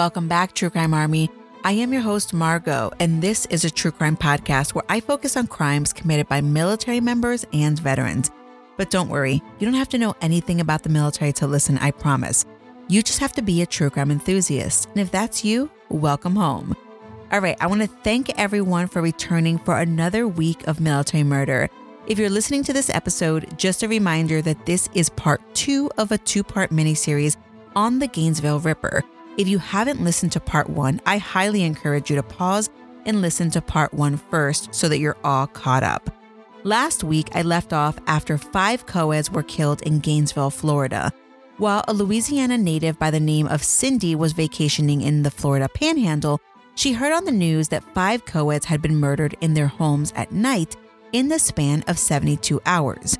Welcome back, True Crime Army. I am your host, Margot, and this is a true crime podcast where I focus on crimes committed by military members and veterans. But don't worry, you don't have to know anything about the military to listen, I promise. You just have to be a true crime enthusiast. And if that's you, welcome home. All right, I want to thank everyone for returning for another week of military murder. If you're listening to this episode, just a reminder that this is part two of a two part miniseries on the Gainesville Ripper. If you haven't listened to part one, I highly encourage you to pause and listen to part one first so that you're all caught up. Last week, I left off after five co-eds were killed in Gainesville, Florida. While a Louisiana native by the name of Cindy was vacationing in the Florida panhandle, she heard on the news that five co-eds had been murdered in their homes at night in the span of 72 hours.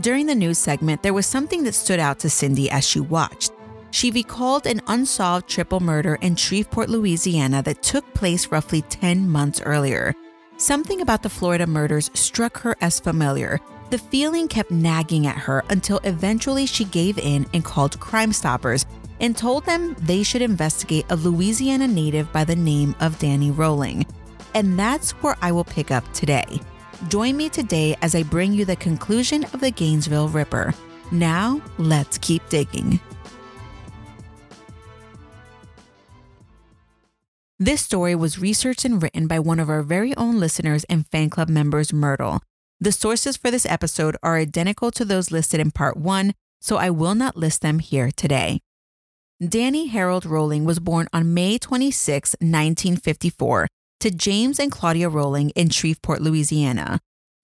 During the news segment, there was something that stood out to Cindy as she watched. She recalled an unsolved triple murder in Shreveport, Louisiana that took place roughly 10 months earlier. Something about the Florida murders struck her as familiar. The feeling kept nagging at her until eventually she gave in and called Crime Stoppers and told them they should investigate a Louisiana native by the name of Danny Rolling. And that's where I will pick up today. Join me today as I bring you the conclusion of the Gainesville Ripper. Now, let's keep digging. This story was researched and written by one of our very own listeners and fan club members, Myrtle. The sources for this episode are identical to those listed in part one, so I will not list them here today. Danny Harold Rolling was born on May 26, 1954, to James and Claudia Rolling in Shreveport, Louisiana.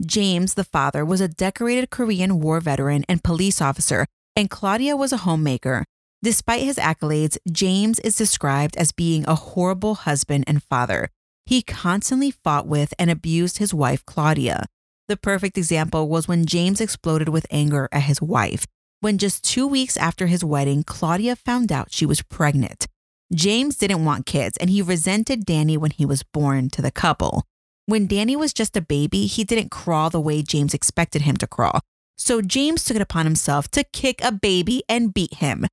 James, the father, was a decorated Korean War veteran and police officer, and Claudia was a homemaker. Despite his accolades, James is described as being a horrible husband and father. He constantly fought with and abused his wife, Claudia. The perfect example was when James exploded with anger at his wife. When just two weeks after his wedding, Claudia found out she was pregnant. James didn't want kids, and he resented Danny when he was born to the couple. When Danny was just a baby, he didn't crawl the way James expected him to crawl. So James took it upon himself to kick a baby and beat him.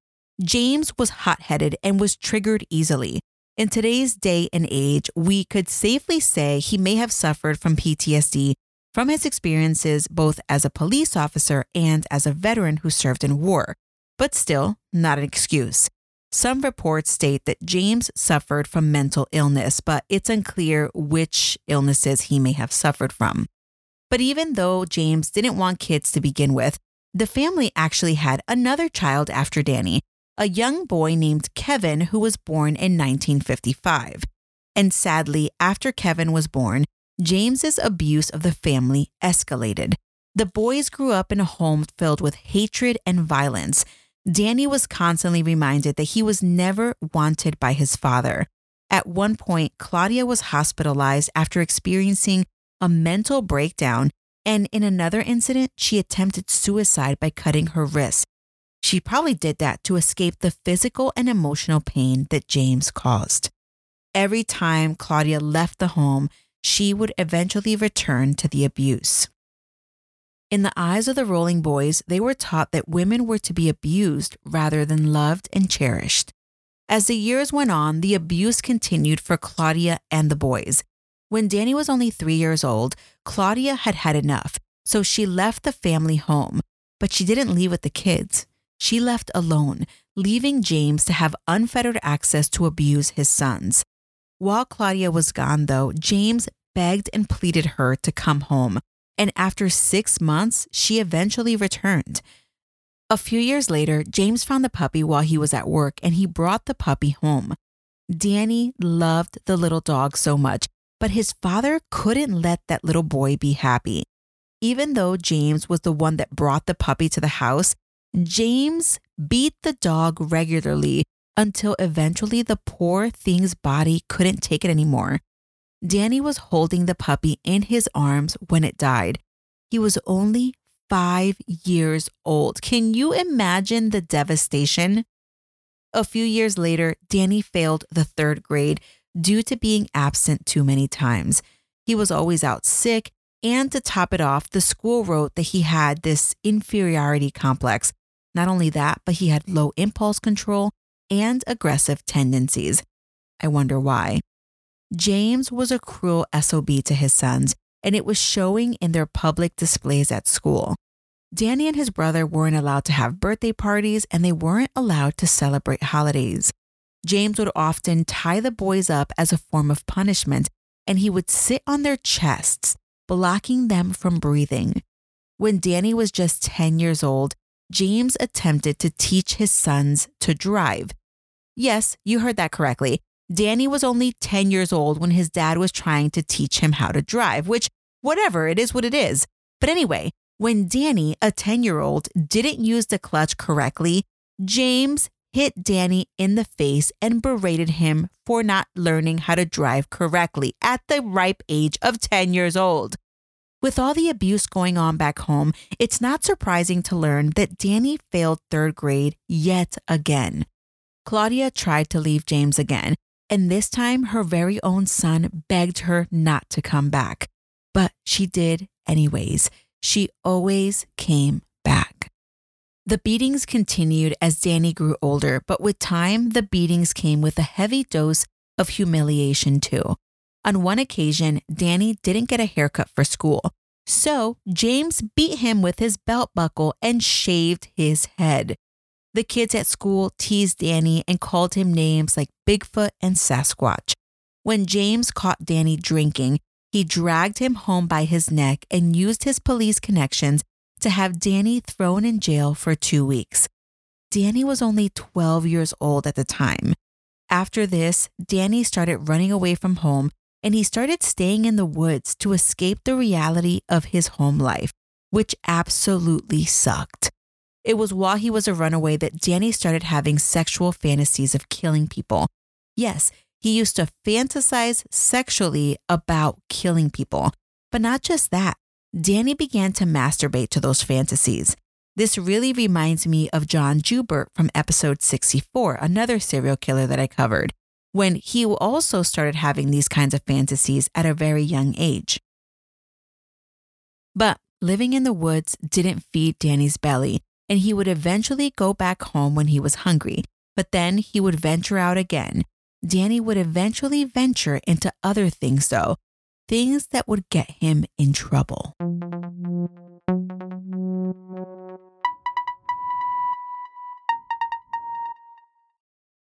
James was hot headed and was triggered easily. In today's day and age, we could safely say he may have suffered from PTSD from his experiences both as a police officer and as a veteran who served in war, but still not an excuse. Some reports state that James suffered from mental illness, but it's unclear which illnesses he may have suffered from. But even though James didn't want kids to begin with, the family actually had another child after Danny, a young boy named Kevin who was born in 1955. And sadly, after Kevin was born, James's abuse of the family escalated. The boys grew up in a home filled with hatred and violence. Danny was constantly reminded that he was never wanted by his father. At one point, Claudia was hospitalized after experiencing a mental breakdown, and in another incident, she attempted suicide by cutting her wrist. She probably did that to escape the physical and emotional pain that James caused. Every time Claudia left the home, she would eventually return to the abuse. In the eyes of the Rolling Boys, they were taught that women were to be abused rather than loved and cherished. As the years went on, the abuse continued for Claudia and the boys. When Danny was only three years old, Claudia had had enough, so she left the family home, but she didn't leave with the kids. She left alone, leaving James to have unfettered access to abuse his sons. While Claudia was gone, though, James begged and pleaded her to come home, and after six months, she eventually returned. A few years later, James found the puppy while he was at work and he brought the puppy home. Danny loved the little dog so much, but his father couldn't let that little boy be happy. Even though James was the one that brought the puppy to the house, James beat the dog regularly until eventually the poor thing's body couldn't take it anymore. Danny was holding the puppy in his arms when it died. He was only five years old. Can you imagine the devastation? A few years later, Danny failed the third grade due to being absent too many times. He was always out sick, and to top it off, the school wrote that he had this inferiority complex. Not only that, but he had low impulse control and aggressive tendencies. I wonder why. James was a cruel SOB to his sons, and it was showing in their public displays at school. Danny and his brother weren't allowed to have birthday parties, and they weren't allowed to celebrate holidays. James would often tie the boys up as a form of punishment, and he would sit on their chests, blocking them from breathing. When Danny was just 10 years old, James attempted to teach his sons to drive. Yes, you heard that correctly. Danny was only 10 years old when his dad was trying to teach him how to drive, which, whatever, it is what it is. But anyway, when Danny, a 10 year old, didn't use the clutch correctly, James hit Danny in the face and berated him for not learning how to drive correctly at the ripe age of 10 years old. With all the abuse going on back home, it's not surprising to learn that Danny failed third grade yet again. Claudia tried to leave James again, and this time her very own son begged her not to come back. But she did anyways. She always came back. The beatings continued as Danny grew older, but with time, the beatings came with a heavy dose of humiliation too. On one occasion, Danny didn't get a haircut for school, so James beat him with his belt buckle and shaved his head. The kids at school teased Danny and called him names like Bigfoot and Sasquatch. When James caught Danny drinking, he dragged him home by his neck and used his police connections to have Danny thrown in jail for two weeks. Danny was only 12 years old at the time. After this, Danny started running away from home and he started staying in the woods to escape the reality of his home life, which absolutely sucked. It was while he was a runaway that Danny started having sexual fantasies of killing people. Yes, he used to fantasize sexually about killing people. But not just that, Danny began to masturbate to those fantasies. This really reminds me of John Joubert from episode 64, another serial killer that I covered, when he also started having these kinds of fantasies at a very young age. But living in the woods didn't feed Danny's belly, and he would eventually go back home when he was hungry. But then he would venture out again. Danny would eventually venture into other things, though, things that would get him in trouble.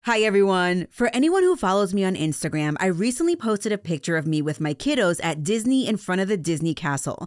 Hi, everyone. For anyone who follows me on Instagram, I recently posted a picture of me with my kiddos at Disney in front of the Disney castle.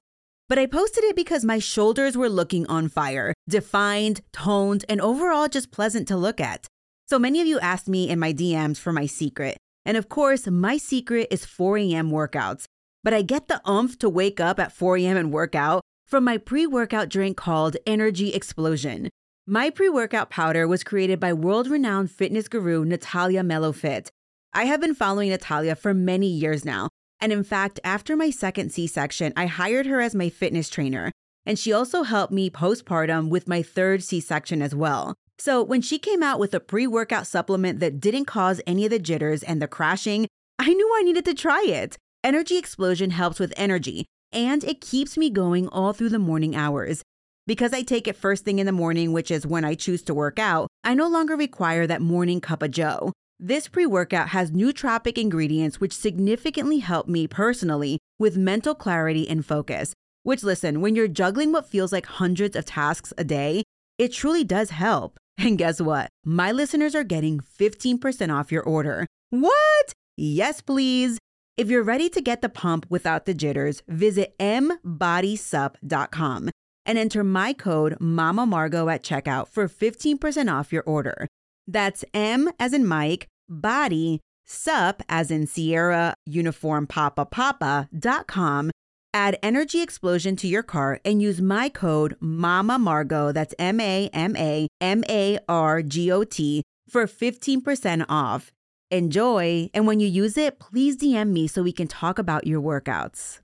But I posted it because my shoulders were looking on fire, defined, toned, and overall just pleasant to look at. So many of you asked me in my DMs for my secret. And of course, my secret is 4 a.m. workouts. But I get the umph to wake up at 4 a.m. and work out from my pre workout drink called Energy Explosion. My pre workout powder was created by world renowned fitness guru Natalia Melofit. I have been following Natalia for many years now, and in fact, after my second C section, I hired her as my fitness trainer. And she also helped me postpartum with my third C section as well. So when she came out with a pre workout supplement that didn't cause any of the jitters and the crashing, I knew I needed to try it. Energy Explosion helps with energy, and it keeps me going all through the morning hours. Because I take it first thing in the morning, which is when I choose to work out, I no longer require that morning cup of joe. This pre workout has nootropic ingredients which significantly help me personally with mental clarity and focus. Which, listen, when you're juggling what feels like hundreds of tasks a day, it truly does help. And guess what? My listeners are getting 15% off your order. What? Yes, please. If you're ready to get the pump without the jitters, visit mbodysup.com and enter my code Mama Margot at checkout for 15% off your order. That's M as in Mike, body, sup as in Sierra, uniform papa papa dot com. Add Energy Explosion to your cart and use my code Mama Margot, that's M A M A M A R G O T, for 15% off. Enjoy, and when you use it, please DM me so we can talk about your workouts.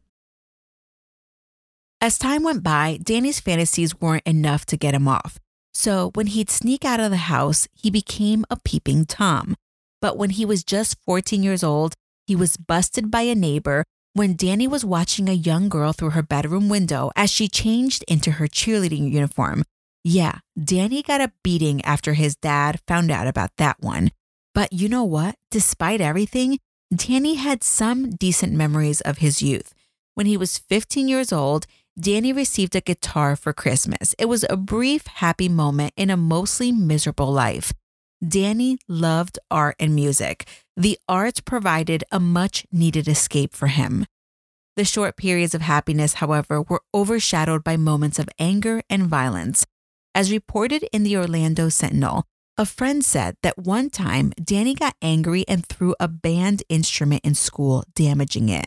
As time went by, Danny's fantasies weren't enough to get him off. So when he'd sneak out of the house, he became a peeping Tom. But when he was just 14 years old, he was busted by a neighbor when Danny was watching a young girl through her bedroom window as she changed into her cheerleading uniform. Yeah, Danny got a beating after his dad found out about that one. But you know what? Despite everything, Danny had some decent memories of his youth. When he was 15 years old, Danny received a guitar for Christmas. It was a brief, happy moment in a mostly miserable life. Danny loved art and music. The arts provided a much needed escape for him. The short periods of happiness, however, were overshadowed by moments of anger and violence. As reported in the Orlando Sentinel, a friend said that one time Danny got angry and threw a band instrument in school, damaging it.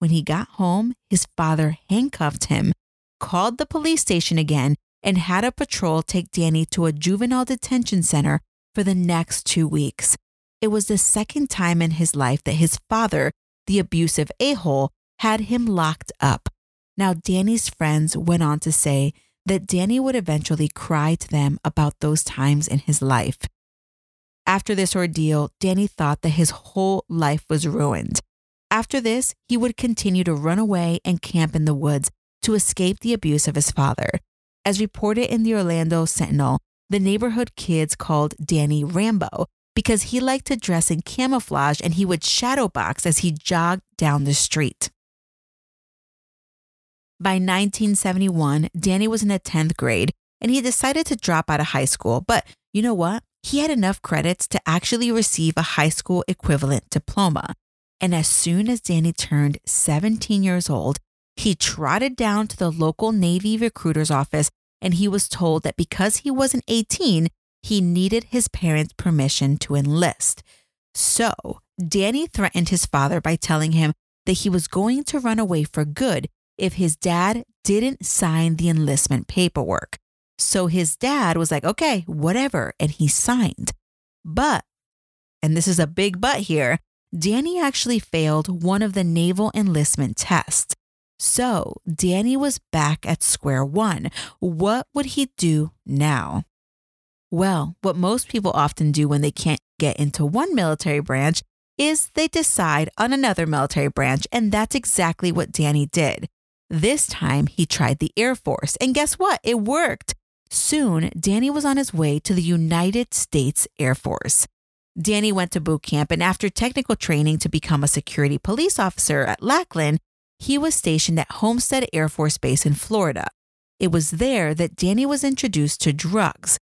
When he got home, his father handcuffed him, called the police station again, and had a patrol take Danny to a juvenile detention center for the next two weeks. It was the second time in his life that his father, the abusive a hole, had him locked up. Now, Danny's friends went on to say that Danny would eventually cry to them about those times in his life. After this ordeal, Danny thought that his whole life was ruined. After this, he would continue to run away and camp in the woods to escape the abuse of his father. As reported in the Orlando Sentinel, the neighborhood kids called Danny Rambo because he liked to dress in camouflage and he would shadow box as he jogged down the street. By 1971, Danny was in the 10th grade and he decided to drop out of high school. But you know what? He had enough credits to actually receive a high school equivalent diploma. And as soon as Danny turned 17 years old, he trotted down to the local Navy recruiter's office and he was told that because he wasn't 18, he needed his parents' permission to enlist. So, Danny threatened his father by telling him that he was going to run away for good if his dad didn't sign the enlistment paperwork. So his dad was like, okay, whatever. And he signed. But, and this is a big but here, Danny actually failed one of the naval enlistment tests. So Danny was back at square one. What would he do now? Well, what most people often do when they can't get into one military branch is they decide on another military branch, and that's exactly what Danny did. This time he tried the Air Force, and guess what? It worked. Soon, Danny was on his way to the United States Air Force. Danny went to boot camp, and after technical training to become a security police officer at Lackland, he was stationed at Homestead Air Force Base in Florida. It was there that Danny was introduced to drugs.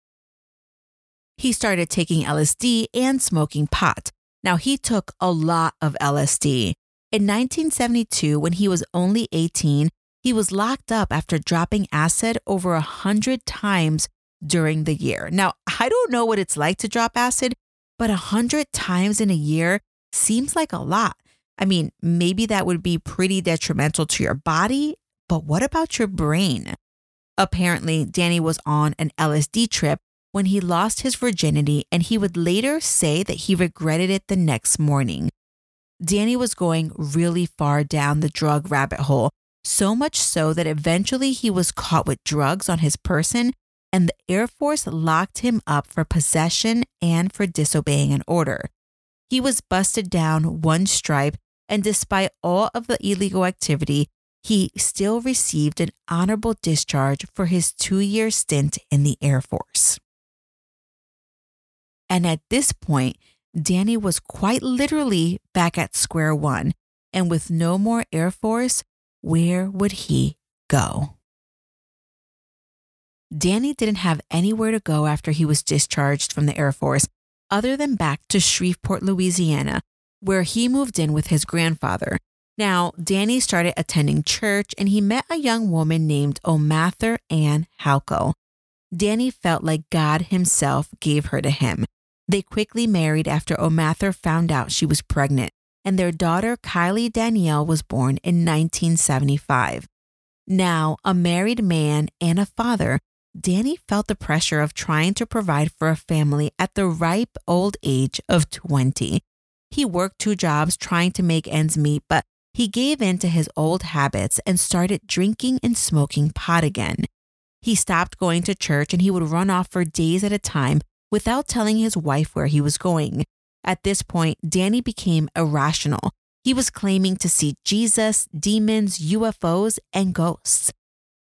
He started taking LSD and smoking pot. Now, he took a lot of LSD. In 1972, when he was only 18, he was locked up after dropping acid over a hundred times during the year. Now, I don't know what it's like to drop acid, but a hundred times in a year seems like a lot. I mean, maybe that would be pretty detrimental to your body, but what about your brain? Apparently, Danny was on an LSD trip when he lost his virginity, and he would later say that he regretted it the next morning. Danny was going really far down the drug rabbit hole, so much so that eventually he was caught with drugs on his person, and the Air Force locked him up for possession and for disobeying an order. He was busted down one stripe and despite all of the illegal activity, he still received an honorable discharge for his two year stint in the Air Force. And at this point, Danny was quite literally back at square one. And with no more Air Force, where would he go? Danny didn't have anywhere to go after he was discharged from the Air Force other than back to Shreveport, Louisiana, where he moved in with his grandfather. Now, Danny started attending church and he met a young woman named O'Mather Ann Halko. Danny felt like God himself gave her to him. They quickly married after O'Mather found out she was pregnant, and their daughter Kylie Danielle was born in 1975. Now, a married man and a father, Danny felt the pressure of trying to provide for a family at the ripe old age of 20. He worked two jobs trying to make ends meet, but he gave in to his old habits and started drinking and smoking pot again. He stopped going to church and he would run off for days at a time without telling his wife where he was going. At this point, Danny became irrational. He was claiming to see Jesus, demons, UFOs, and ghosts.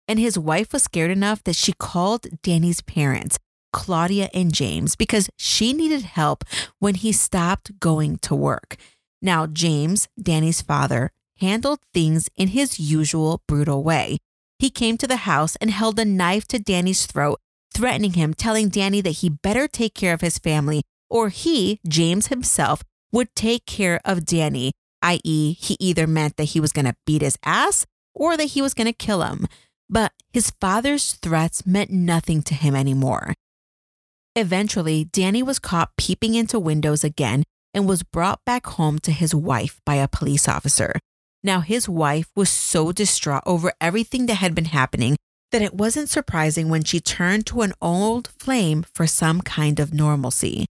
And his wife was scared enough that she called Danny's parents, Claudia and James, because she needed help when he stopped going to work. Now, James, Danny's father, handled things in his usual brutal way. He came to the house and held a knife to Danny's throat, threatening him, telling Danny that he better take care of his family or he, James himself, would take care of Danny, i.e., he either meant that he was going to beat his ass or that he was going to kill him. But his father's threats meant nothing to him anymore. Eventually, Danny was caught peeping into windows again and was brought back home to his wife by a police officer. Now, his wife was so distraught over everything that had been happening that it wasn't surprising when she turned to an old flame for some kind of normalcy.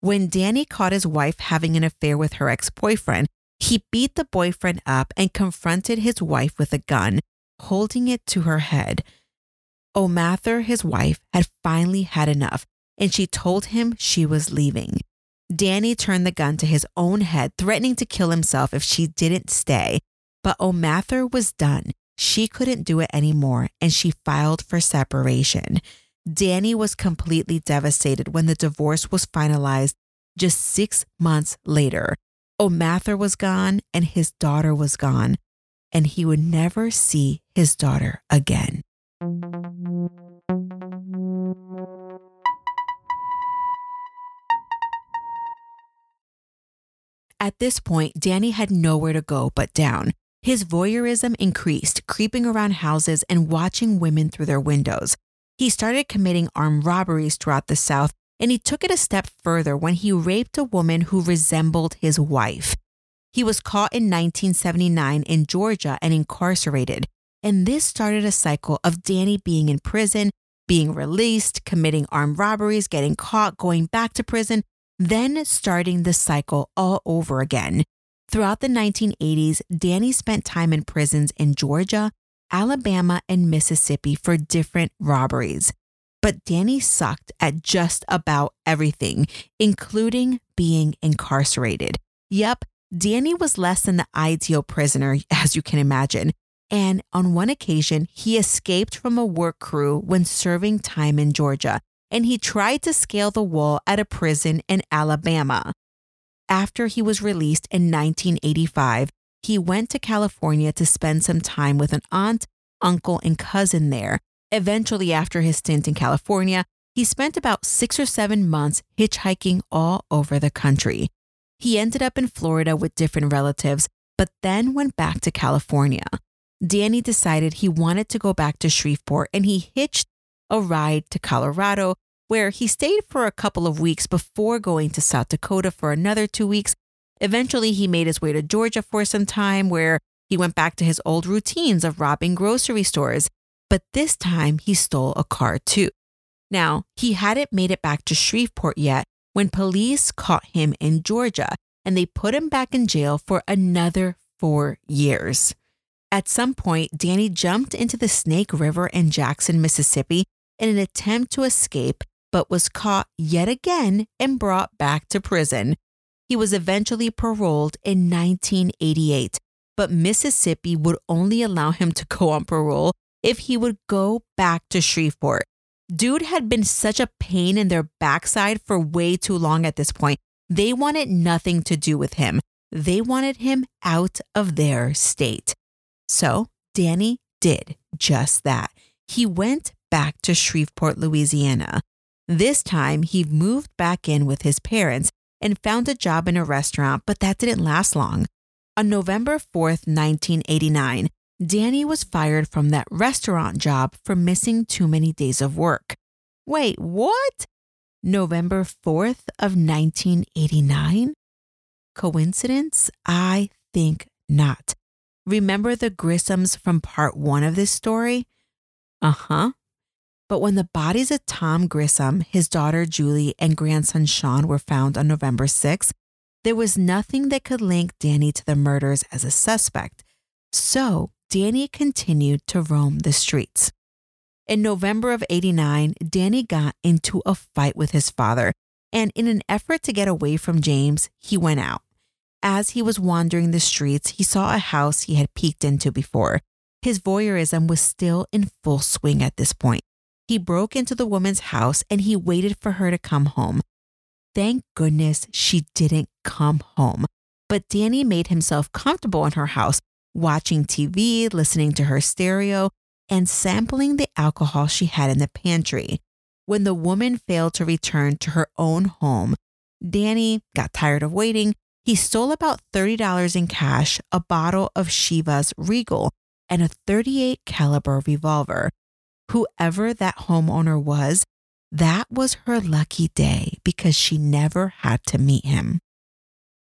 When Danny caught his wife having an affair with her ex boyfriend, he beat the boyfriend up and confronted his wife with a gun, holding it to her head. O'Mather, his wife, had finally had enough, and she told him she was leaving. Danny turned the gun to his own head, threatening to kill himself if she didn't stay. But O'Mather was done. She couldn't do it anymore, and she filed for separation. Danny was completely devastated when the divorce was finalized just six months later. O'Mather was gone, and his daughter was gone, and he would never see his daughter again. At this point, Danny had nowhere to go but down. His voyeurism increased, creeping around houses and watching women through their windows. He started committing armed robberies throughout the South, and he took it a step further when he raped a woman who resembled his wife. He was caught in 1979 in Georgia and incarcerated, and this started a cycle of Danny being in prison, being released, committing armed robberies, getting caught, going back to prison, then starting the cycle all over again. Throughout the 1980s, Danny spent time in prisons in Georgia, Alabama, and Mississippi for different robberies. But Danny sucked at just about everything, including being incarcerated. Yep, Danny was less than the ideal prisoner, as you can imagine. And on one occasion, he escaped from a work crew when serving time in Georgia and he tried to scale the wall at a prison in Alabama. After he was released in 1985, he went to California to spend some time with an aunt, uncle, and cousin there. Eventually, after his stint in California, he spent about six or seven months hitchhiking all over the country. He ended up in Florida with different relatives, but then went back to California. Danny decided he wanted to go back to Shreveport and he hitched a ride to Colorado, where he stayed for a couple of weeks before going to South Dakota for another two weeks. Eventually, he made his way to Georgia for some time, where he went back to his old routines of robbing grocery stores. But this time, he stole a car too. Now, he hadn't made it back to Shreveport yet when police caught him in Georgia and they put him back in jail for another four years. At some point, Danny jumped into the Snake River in Jackson, Mississippi, in an attempt to escape, but was caught yet again and brought back to prison. He was eventually paroled in 1988, but Mississippi would only allow him to go on parole if he would go back to Shreveport. Dude had been such a pain in their backside for way too long at this point. They wanted nothing to do with him. They wanted him out of their state. So Danny did just that. He went back to Shreveport, Louisiana. This time, he moved back in with his parents and found a job in a restaurant, but that didn't last long. On November 4th, 1989, Danny was fired from that restaurant job for missing too many days of work. Wait, what? November 4th of 1989? Coincidence? I think not. Remember the Grissoms from part one of this story? Uh huh. But when the bodies of Tom Grissom, his daughter Julie, and grandson Sean were found on November 6th, there was nothing that could link Danny to the murders as a suspect. So Danny continued to roam the streets. In November of 89, Danny got into a fight with his father, and in an effort to get away from James, he went out. As he was wandering the streets, he saw a house he had peeked into before. His voyeurism was still in full swing at this point. He broke into the woman's house and he waited for her to come home. Thank goodness she didn't come home. But Danny made himself comfortable in her house, watching TV, listening to her stereo, and sampling the alcohol she had in the pantry. When the woman failed to return to her own home, Danny got tired of waiting. He stole about $30 in cash, a bottle of Chivas Regal, and a 38 caliber revolver whoever that homeowner was, that was her lucky day because she never had to meet him.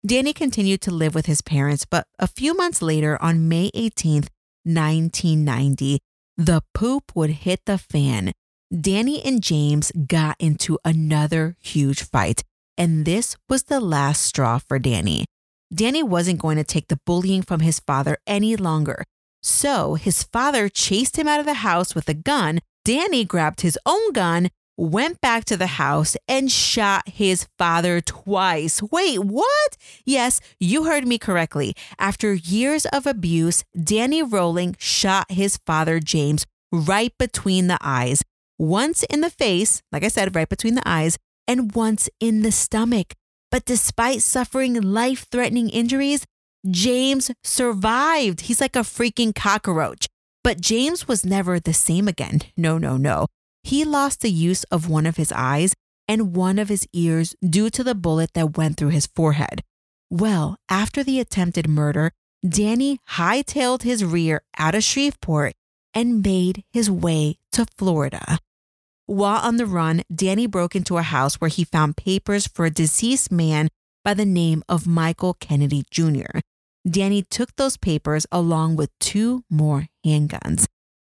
Danny continued to live with his parents, but a few months later, on May 18th, 1990, the poop would hit the fan. Danny and James got into another huge fight, and this was the last straw for Danny. Danny wasn't going to take the bullying from his father any longer. So his father chased him out of the house with a gun. Danny grabbed his own gun, went back to the house, and shot his father twice. Wait, what? Yes, you heard me correctly. After years of abuse, Danny Rolling shot his father, James, right between the eyes. Once in the face, like I said, right between the eyes, and once in the stomach. But despite suffering life threatening injuries, James survived. He's like a freaking cockroach. But James was never the same again. No, no, no. He lost the use of one of his eyes and one of his ears due to the bullet that went through his forehead. Well, after the attempted murder, Danny hightailed his rear out of Shreveport and made his way to Florida. While on the run, Danny broke into a house where he found papers for a deceased man by the name of Michael Kennedy Jr. Danny took those papers along with two more handguns.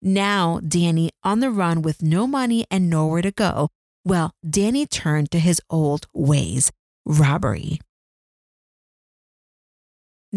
Now, Danny, on the run with no money and nowhere to go, well, Danny turned to his old ways robbery.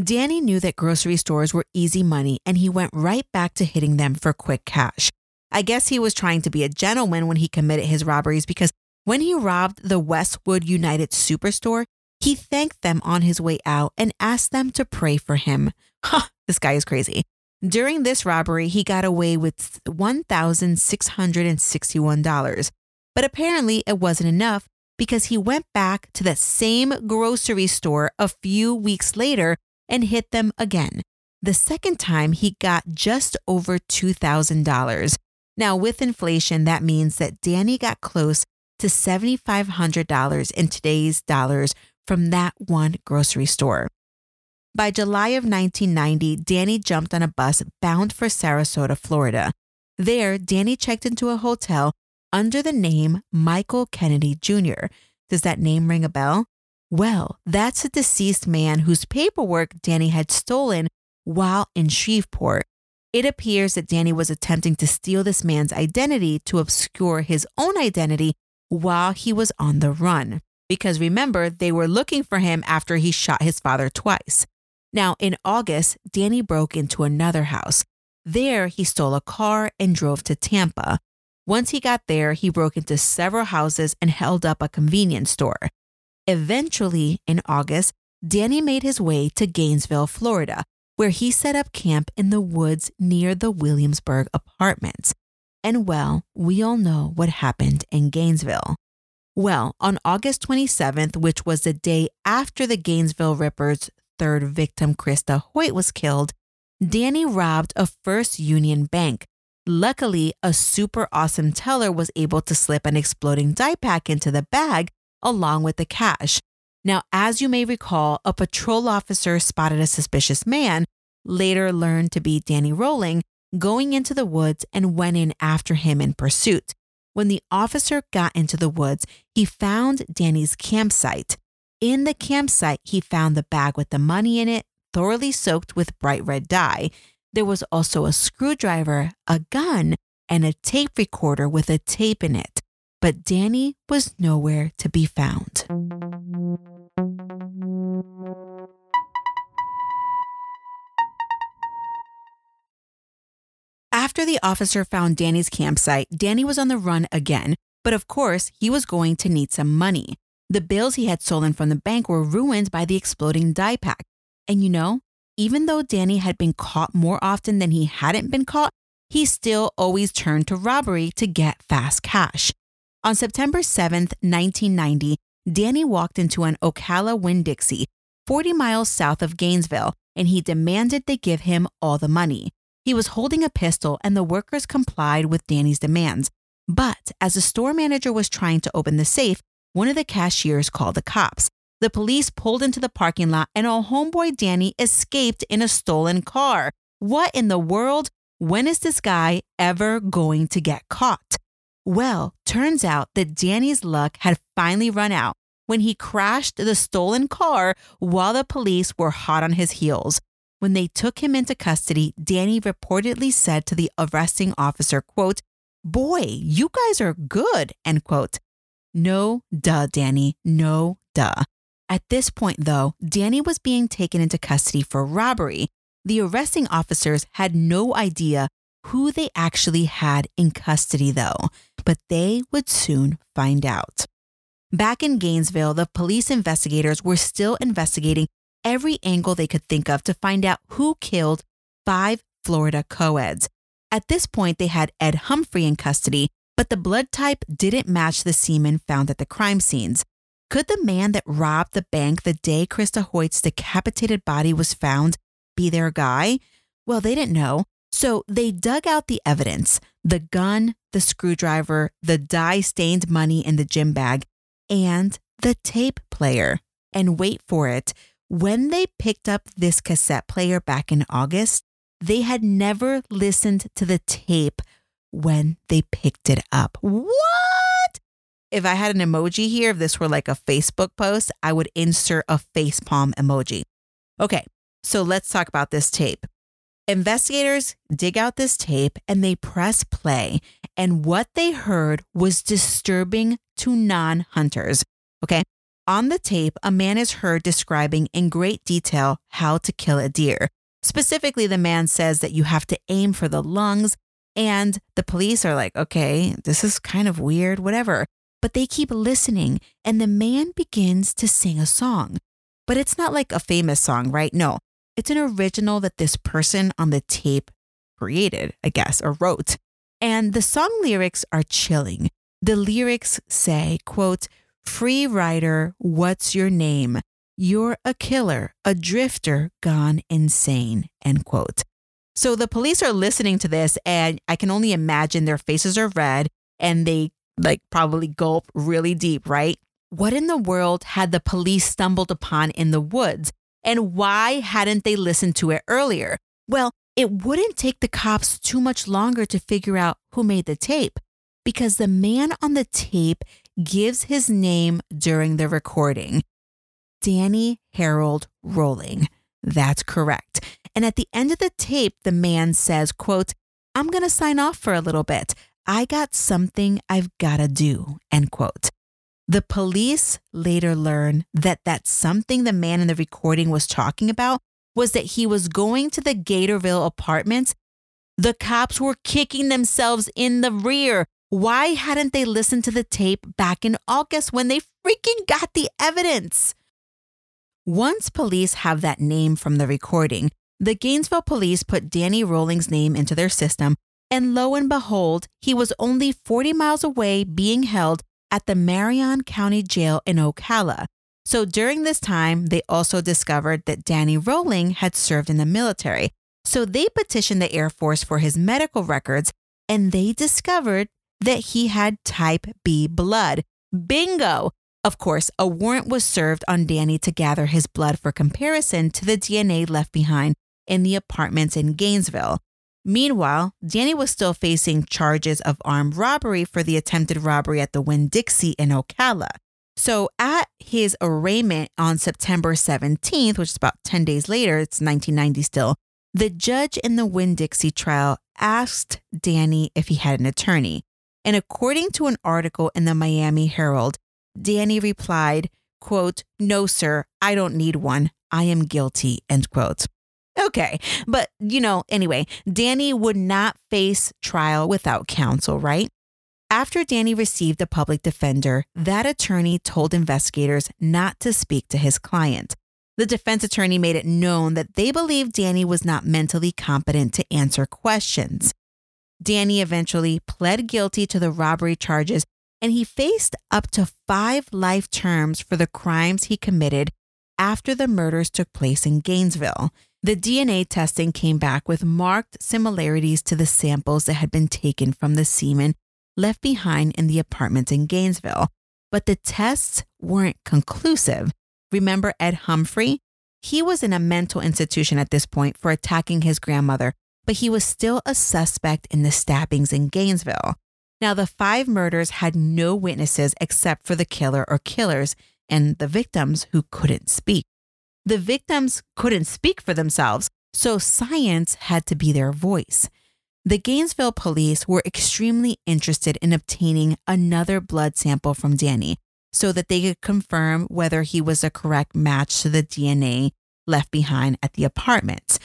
Danny knew that grocery stores were easy money and he went right back to hitting them for quick cash. I guess he was trying to be a gentleman when he committed his robberies because when he robbed the Westwood United Superstore, he thanked them on his way out and asked them to pray for him. Ha, this guy is crazy. During this robbery, he got away with $1,661. But apparently, it wasn't enough because he went back to that same grocery store a few weeks later and hit them again. The second time, he got just over $2,000. Now, with inflation, that means that Danny got close to $7,500 in today's dollars from that one grocery store. By July of 1990, Danny jumped on a bus bound for Sarasota, Florida. There, Danny checked into a hotel under the name Michael Kennedy Jr. Does that name ring a bell? Well, that's a deceased man whose paperwork Danny had stolen while in Shreveport. It appears that Danny was attempting to steal this man's identity to obscure his own identity while he was on the run because remember, they were looking for him after he shot his father twice. Now, in August, Danny broke into another house. There, he stole a car and drove to Tampa. Once he got there, he broke into several houses and held up a convenience store. Eventually, in August, Danny made his way to Gainesville, Florida, where he set up camp in the woods near the Williamsburg apartments. And well, we all know what happened in Gainesville. Well, on August 27th, which was the day after the Gainesville Rippers' third victim, Christa Hoyt, was killed, Danny robbed a First Union bank. Luckily, a super awesome teller was able to slip an exploding dye pack into the bag along with the cash. Now, as you may recall, a patrol officer spotted a suspicious man, later learned to be Danny Rolling, going into the woods and went in after him in pursuit. When the officer got into the woods, he found Danny's campsite. In the campsite, he found the bag with the money in it, thoroughly soaked with bright red dye. There was also a screwdriver, a gun, and a tape recorder with a tape in it, but Danny was nowhere to be found. After the officer found Danny's campsite, Danny was on the run again, but of course, he was going to need some money. The bills he had stolen from the bank were ruined by the exploding dye pack. And you know, even though Danny had been caught more often than he hadn't been caught, he still always turned to robbery to get fast cash. On September 7th, 1990, Danny walked into an Ocala Winn Dixie, 40 miles south of Gainesville, and he demanded they give him all the money. He was holding a pistol, and the workers complied with Danny's demands. But as the store manager was trying to open the safe, one of the cashiers called the cops. The police pulled into the parking lot, and our homeboy Danny escaped in a stolen car. What in the world? When is this guy ever going to get caught? Well, turns out that Danny's luck had finally run out when he crashed the stolen car while the police were hot on his heels. When they took him into custody, Danny reportedly said to the arresting officer, quote, Boy, you guys are good, end quote. No duh, Danny, no duh. At this point, though, Danny was being taken into custody for robbery. The arresting officers had no idea who they actually had in custody, though, but they would soon find out. Back in Gainesville, the police investigators were still investigating every angle they could think of to find out who killed five Florida coeds. At this point, they had Ed Humphrey in custody, but the blood type didn't match the semen found at the crime scenes. Could the man that robbed the bank the day Christa Hoyt's decapitated body was found be their guy? Well, they didn't know. So they dug out the evidence the gun, the screwdriver, the dye stained money in the gym bag, and the tape player. And wait for it, when they picked up this cassette player back in August, they had never listened to the tape when they picked it up. What? If I had an emoji here, if this were like a Facebook post, I would insert a facepalm emoji. Okay, so let's talk about this tape. Investigators dig out this tape and they press play, and what they heard was disturbing to non hunters. Okay, on the tape, a man is heard describing in great detail how to kill a deer. Specifically, the man says that you have to aim for the lungs, and the police are like, okay, this is kind of weird, whatever. But they keep listening, and the man begins to sing a song. But it's not like a famous song, right? No, it's an original that this person on the tape created, I guess, or wrote. And the song lyrics are chilling. The lyrics say, quote, Free rider, what's your name? You're a killer, a drifter gone insane. End quote. So the police are listening to this, and I can only imagine their faces are red and they like probably gulp really deep, right? What in the world had the police stumbled upon in the woods? And why hadn't they listened to it earlier? Well, it wouldn't take the cops too much longer to figure out who made the tape because the man on the tape gives his name during the recording Danny Harold Rolling. That's correct. And at the end of the tape, the man says, quote, I'm going to sign off for a little bit. I got something I've got to do, end quote. The police later learn that that something the man in the recording was talking about was that he was going to the Gatorwood apartments. The cops were kicking themselves in the rear why hadn't they listened to the tape back in August when they freaking got the evidence? Once police have that name from the recording, the Gainesville police put Danny Rolling's name into their system, and lo and behold, he was only 40 miles away being held at the Marion County Jail in Ocala. So during this time, they also discovered that Danny Rolling had served in the military. So they petitioned the Air Force for his medical records, and they discovered that he had type B blood. Bingo! Of course, a warrant was served on Danny to gather his blood for comparison to the DNA left behind in the apartments in Gainesville. Meanwhile, Danny was still facing charges of armed robbery for the attempted robbery at the Winn Dixie in Ocala. So, at his arraignment on September 17th, which is about 10 days later, it's 1990 still, the judge in the Winn Dixie trial asked Danny if he had an attorney. And according to an article in the Miami Herald, Danny replied, quote, No, sir, I don't need one. I am guilty, end quote. Okay, but you know, anyway, Danny would not face trial without counsel, right? After Danny received a public defender, that attorney told investigators not to speak to his client. The defense attorney made it known that they believed Danny was not mentally competent to answer questions. Danny eventually pled guilty to the robbery charges and he faced up to five life terms for the crimes he committed after the murders took place in Gainesville. The DNA testing came back with marked similarities to the samples that had been taken from the semen left behind in the apartment in Gainesville, but the tests weren't conclusive. Remember Ed Humphrey? He was in a mental institution at this point for attacking his grandmother, but he was still a suspect in the stabbings in Gainesville. Now, the five murders had no witnesses except for the killer or killers and the victims who couldn't speak. The victims couldn't speak for themselves, so science had to be their voice. The Gainesville police were extremely interested in obtaining another blood sample from Danny so that they could confirm whether he was a correct match to the DNA left behind at the apartment.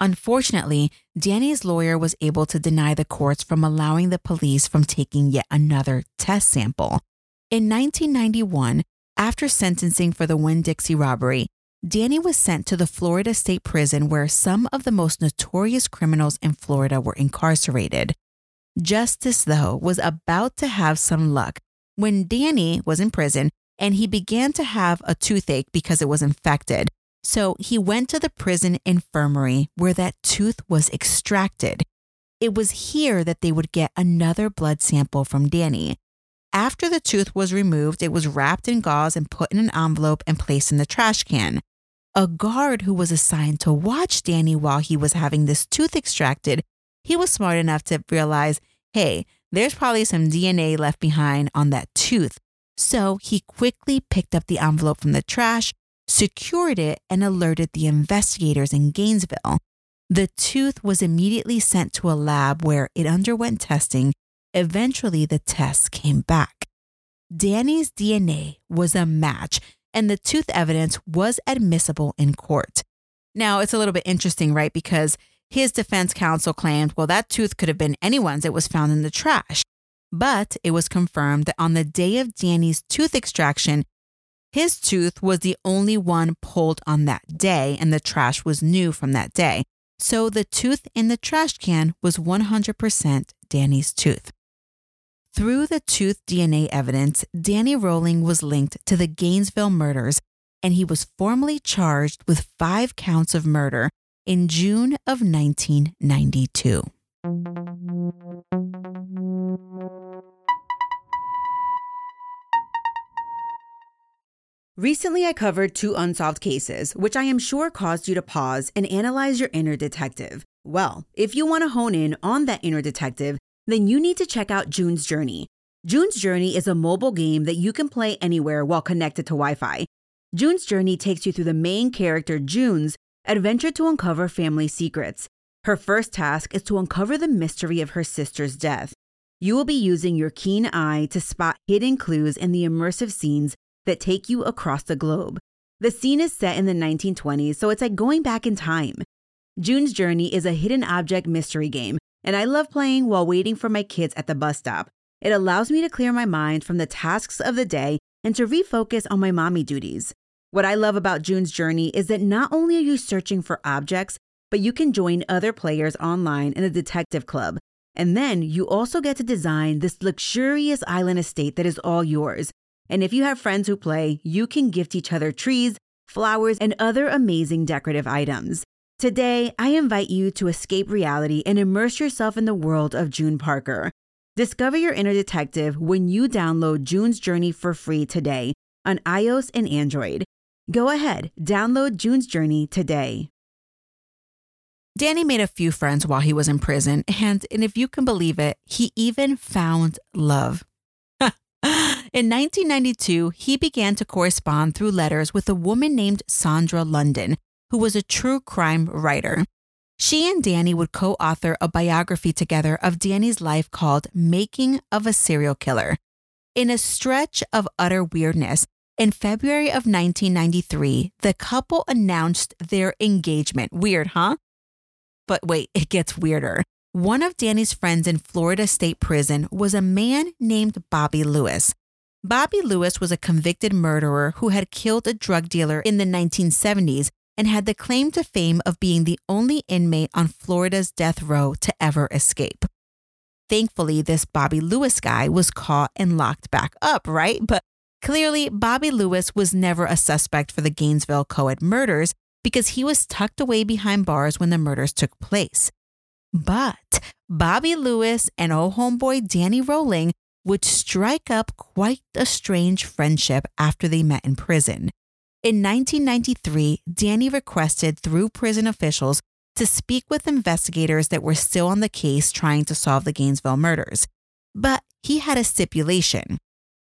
Unfortunately, Danny's lawyer was able to deny the courts from allowing the police from taking yet another test sample. In 1991, after sentencing for the Winn Dixie robbery, Danny was sent to the Florida State Prison where some of the most notorious criminals in Florida were incarcerated. Justice, though, was about to have some luck when Danny was in prison and he began to have a toothache because it was infected. So he went to the prison infirmary where that tooth was extracted. It was here that they would get another blood sample from Danny. After the tooth was removed, it was wrapped in gauze and put in an envelope and placed in the trash can. A guard who was assigned to watch Danny while he was having this tooth extracted, he was smart enough to realize, hey, there's probably some DNA left behind on that tooth. So he quickly picked up the envelope from the trash, secured it, and alerted the investigators in Gainesville. The tooth was immediately sent to a lab where it underwent testing. Eventually, the tests came back. Danny's DNA was a match, and the tooth evidence was admissible in court. Now, it's a little bit interesting, right? Because his defense counsel claimed, well, that tooth could have been anyone's. It was found in the trash. But it was confirmed that on the day of Danny's tooth extraction, his tooth was the only one pulled on that day, and the trash was new from that day. So the tooth in the trash can was 100% Danny's tooth. Through the tooth DNA evidence, Danny Rolling was linked to the Gainesville murders, and he was formally charged with five counts of murder in June of 1992. Recently, I covered two unsolved cases, which I am sure caused you to pause and analyze your inner detective. Well, if you want to hone in on that inner detective, then you need to check out June's Journey. June's Journey is a mobile game that you can play anywhere while connected to Wi Fi. June's Journey takes you through the main character, June's, adventure to uncover family secrets. Her first task is to uncover the mystery of her sister's death. You will be using your keen eye to spot hidden clues in the immersive scenes that take you across the globe. The scene is set in the 1920s, so it's like going back in time. June's Journey is a hidden object mystery game, and I love playing while waiting for my kids at the bus stop. It allows me to clear my mind from the tasks of the day and to refocus on my mommy duties. What I love about June's journey is that not only are you searching for objects, but you can join other players online in a detective club. And then you also get to design this luxurious island estate that is all yours. And if you have friends who play, you can gift each other trees, flowers, and other amazing decorative items. Today, I invite you to escape reality and immerse yourself in the world of June Parker. Discover your inner detective when you download June's Journey for free today on iOS and Android. Go ahead, download June's Journey today. Danny made a few friends while he was in prison, and, and if you can believe it, he even found love. in 1992, he began to correspond through letters with a woman named Sandra London, who was a true crime writer. She and Danny would co author a biography together of Danny's life called Making of a Serial Killer. In a stretch of utter weirdness, in February of 1993, the couple announced their engagement. Weird, huh? But wait, it gets weirder. One of Danny's friends in Florida State Prison was a man named Bobby Lewis. Bobby Lewis was a convicted murderer who had killed a drug dealer in the 1970s and had the claim to fame of being the only inmate on Florida's death row to ever escape. Thankfully, this Bobby Lewis guy was caught and locked back up, right? But clearly, Bobby Lewis was never a suspect for the Gainesville co ed murders because he was tucked away behind bars when the murders took place. But Bobby Lewis and old homeboy Danny Rolling would strike up quite a strange friendship after they met in prison. In 1993, Danny requested through prison officials to speak with investigators that were still on the case trying to solve the Gainesville murders. But he had a stipulation.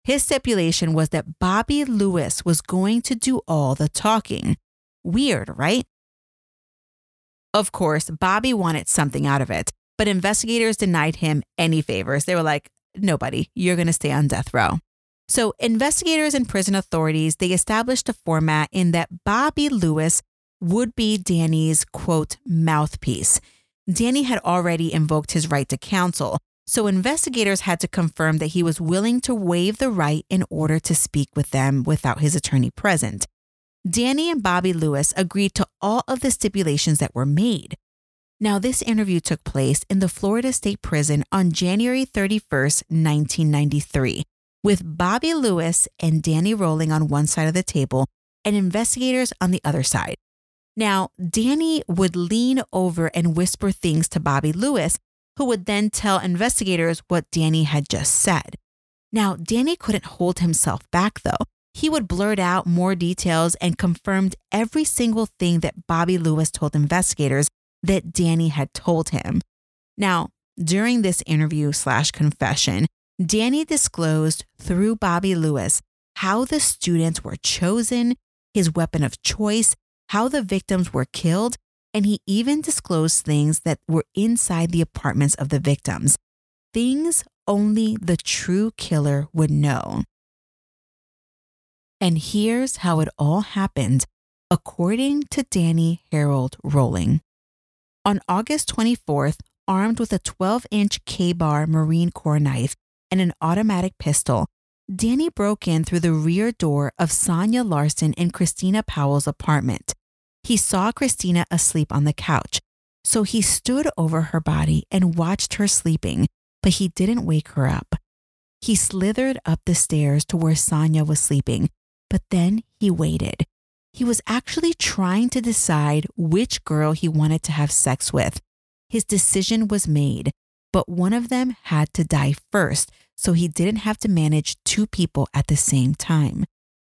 His stipulation was that Bobby Lewis was going to do all the talking. Weird, right? Of course, Bobby wanted something out of it, but investigators denied him any favors. They were like, nobody, you're going to stay on death row. So investigators and prison authorities, they established a format in that Bobby Lewis would be Danny's quote mouthpiece. Danny had already invoked his right to counsel, so investigators had to confirm that he was willing to waive the right in order to speak with them without his attorney present. Danny and Bobby Lewis agreed to all of the stipulations that were made. Now, this interview took place in the Florida State Prison on January 31st, 1993, with Bobby Lewis and Danny Rolling on one side of the table and investigators on the other side. Now, Danny would lean over and whisper things to Bobby Lewis, who would then tell investigators what Danny had just said. Now, Danny couldn't hold himself back, though. He would blurt out more details and confirmed every single thing that Bobby Lewis told investigators that Danny had told him. Now, during this interview slash confession, Danny disclosed through Bobby Lewis how the students were chosen, his weapon of choice, how the victims were killed, and he even disclosed things that were inside the apartments of the victims, things only the true killer would know. And here's how it all happened, according to Danny Harold Rolling. On August 24th, armed with a 12 inch Ka-Bar Marine Corps knife and an automatic pistol, Danny broke in through the rear door of Sonia Larson and Christina Powell's apartment. He saw Christina asleep on the couch, so he stood over her body and watched her sleeping, but he didn't wake her up. He slithered up the stairs to where Sonia was sleeping, but then he waited. He was actually trying to decide which girl he wanted to have sex with. His decision was made, but one of them had to die first, so he didn't have to manage two people at the same time.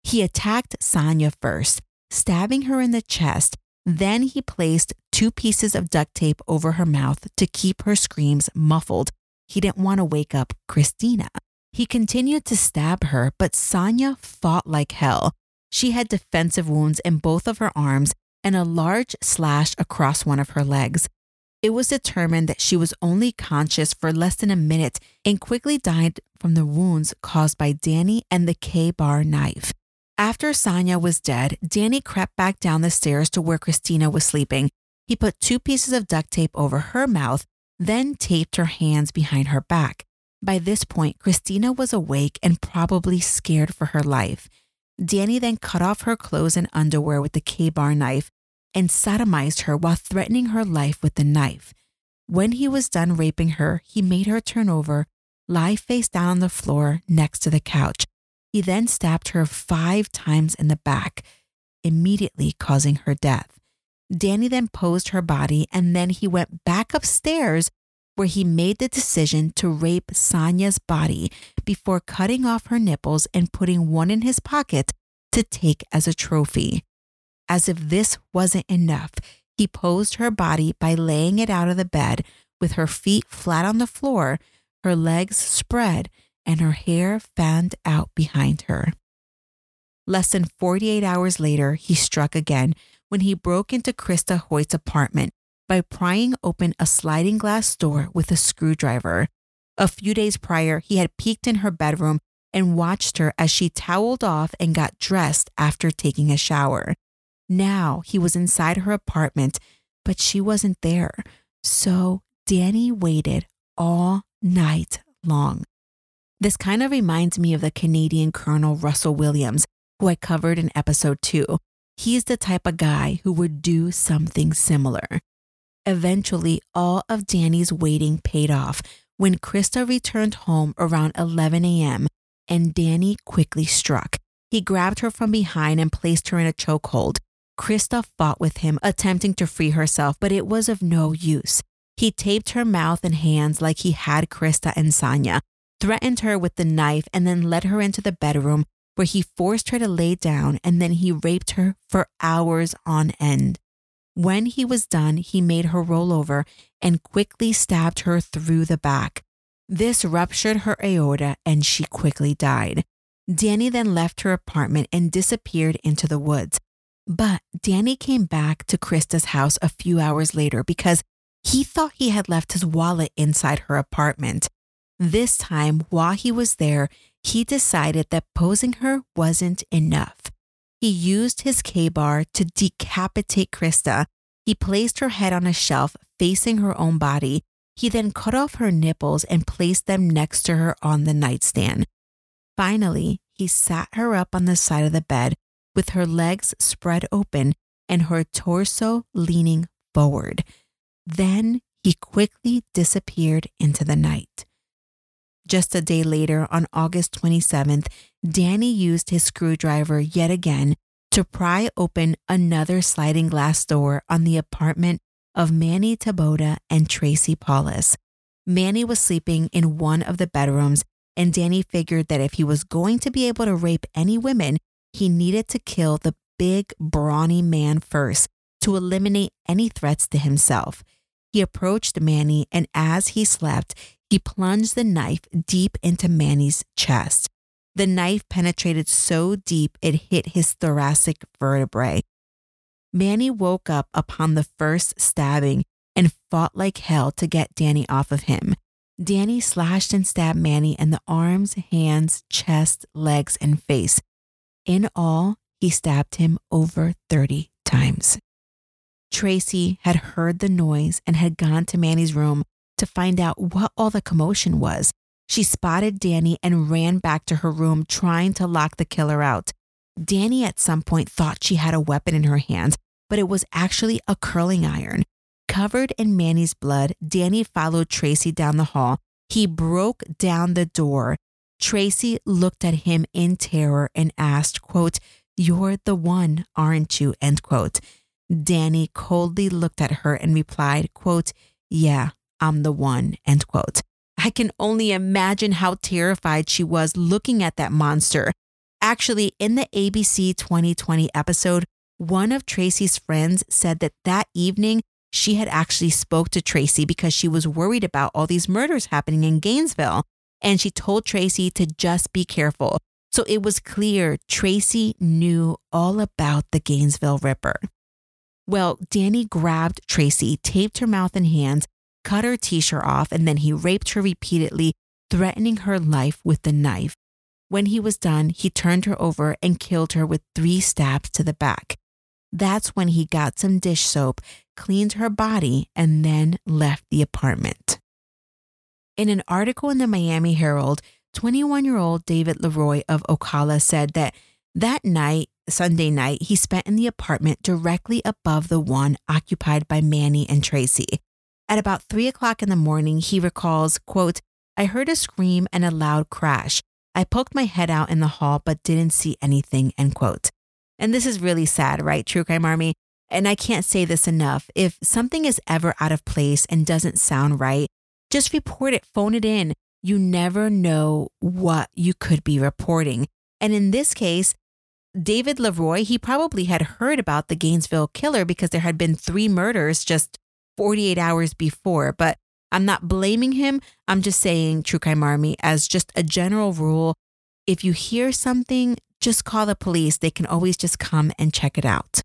He attacked Sonia first, stabbing her in the chest. Then he placed two pieces of duct tape over her mouth to keep her screams muffled. He didn't want to wake up Christina. He continued to stab her, but Sonia fought like hell. She had defensive wounds in both of her arms and a large slash across one of her legs. It was determined that she was only conscious for less than a minute and quickly died from the wounds caused by Danny and the Ka-Bar knife. After Sonia was dead, Danny crept back down the stairs to where Christina was sleeping. He put two pieces of duct tape over her mouth, then taped her hands behind her back. By this point, Christina was awake and probably scared for her life. Danny then cut off her clothes and underwear with the Ka-Bar knife and sodomized her while threatening her life with a knife. When he was done raping her, he made her turn over, lie face down on the floor next to the couch. He then stabbed her five times in the back, immediately causing her death. Danny then posed her body and then he went back upstairs where he made the decision to rape Sonia's body before cutting off her nipples and putting one in his pocket to take as a trophy. As if this wasn't enough, he posed her body by laying it out of the bed with her feet flat on the floor, her legs spread, and her hair fanned out behind her. Less than 48 hours later, he struck again when he broke into Christa Hoyt's apartment by prying open a sliding glass door with a screwdriver. A few days prior, he had peeked in her bedroom and watched her as she toweled off and got dressed after taking a shower. Now he was inside her apartment, but she wasn't there. So Danny waited all night long. This kind of reminds me of the Canadian Colonel Russell Williams, who I covered in episode two. He's the type of guy who would do something similar. Eventually, all of Danny's waiting paid off when Christa returned home around 11 a.m. and Danny quickly struck. He grabbed her from behind and placed her in a chokehold. Christa fought with him, attempting to free herself, but it was of no use. He taped her mouth and hands like he had Krista and Sanya, threatened her with the knife, and then led her into the bedroom where he forced her to lay down and then he raped her for hours on end. When he was done, he made her roll over and quickly stabbed her through the back. This ruptured her aorta and she quickly died. Danny then left her apartment and disappeared into the woods. But Danny came back to Christa's house a few hours later because he thought he had left his wallet inside her apartment. This time, while he was there, he decided that posing her wasn't enough. He used his Ka-Bar to decapitate Krista. He placed her head on a shelf facing her own body. He then cut off her nipples and placed them next to her on the nightstand. Finally, he sat her up on the side of the bed with her legs spread open and her torso leaning forward. Then he quickly disappeared into the night. Just a day later, on August 27th, Danny used his screwdriver yet again to pry open another sliding glass door on the apartment of Manny Taboada and Tracy Paules. Manny was sleeping in one of the bedrooms, and Danny figured that if he was going to be able to rape any women, he needed to kill the big, brawny man first to eliminate any threats to himself. He approached Manny, and as he slept, he plunged the knife deep into Manny's chest. The knife penetrated so deep it hit his thoracic vertebrae. Manny woke up upon the first stabbing and fought like hell to get Danny off of him. Danny slashed and stabbed Manny in the arms, hands, chest, legs, and face. In all, he stabbed him over 30 times. Tracy had heard the noise and had gone to Manny's room to find out what all the commotion was. She spotted Danny and ran back to her room trying to lock the killer out. Danny at some point thought she had a weapon in her hands, but it was actually a curling iron. Covered in Manny's blood, Danny followed Tracy down the hall. He broke down the door. Tracy looked at him in terror and asked, quote, You're the one, aren't you? End quote. Danny coldly looked at her and replied, quote, Yeah, I'm the one, end quote. I can only imagine how terrified she was looking at that monster. Actually, in the ABC 2020 episode, one of Tracy's friends said that that evening she had actually spoke to Tracy because she was worried about all these murders happening in Gainesville and she told Tracy to just be careful. So it was clear Tracy knew all about the Gainesville Ripper. Well, Danny grabbed Tracy, taped her mouth and hands, cut her t shirt off, and then he raped her repeatedly, threatening her life with the knife. When he was done, he turned her over and killed her with three stabs to the back. That's when he got some dish soap, cleaned her body, and then left the apartment. In an article in the Miami Herald, 21 year old David Leroy of Ocala said that that night, Sunday night, he spent in the apartment directly above the one occupied by Manny and Tracy. At about three o'clock in the morning, he recalls, quote, I heard a scream and a loud crash. I poked my head out in the hall but didn't see anything, end quote. And this is really sad, right, True Crime Army? And I can't say this enough. If something is ever out of place and doesn't sound right, just report it, phone it in. You never know what you could be reporting. And in this case, David Leroy, he probably had heard about the Gainesville killer because there had been three murders just 48 hours before. But I'm not blaming him. I'm just saying, True Crime Army, as just a general rule, if you hear something, just call the police. They can always just come and check it out.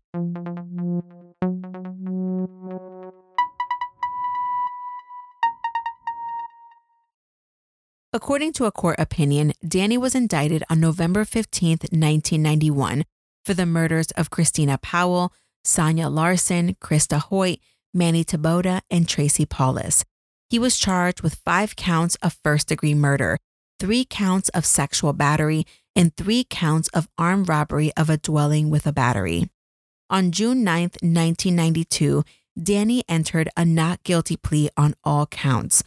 According to a court opinion, Danny was indicted on November 15, 1991, for the murders of Christina Powell, Sonia Larson, Christa Hoyt, Manny Taboada, and Tracy Paules. He was charged with five counts of first degree murder, three counts of sexual battery, and three counts of armed robbery of a dwelling with a battery. On June 9, 1992, Danny entered a not guilty plea on all counts.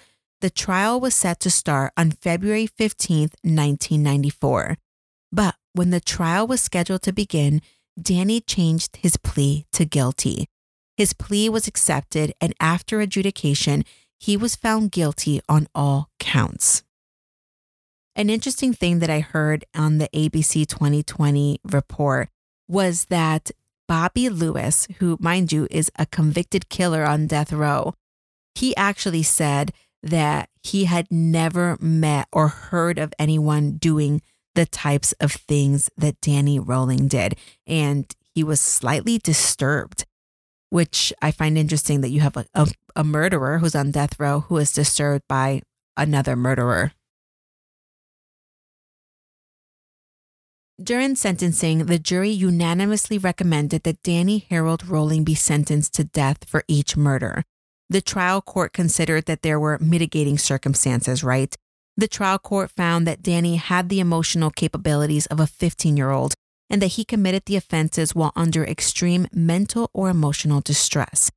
The trial was set to start on February 15, 1994. But when the trial was scheduled to begin, Danny changed his plea to guilty. His plea was accepted, and after adjudication, he was found guilty on all counts. An interesting thing that I heard on the ABC 2020 report was that Bobby Lewis, who, mind you, is a convicted killer on death row, he actually said that he had never met or heard of anyone doing the types of things that Danny Rolling did. And he was slightly disturbed, which I find interesting that you have a, a, a murderer who's on death row who is disturbed by another murderer. During sentencing, the jury unanimously recommended that Danny Harold Rolling be sentenced to death for each murder. The trial court considered that there were mitigating circumstances, right? The trial court found that Danny had the emotional capabilities of a 15 year old and that he committed the offenses while under extreme mental or emotional distress.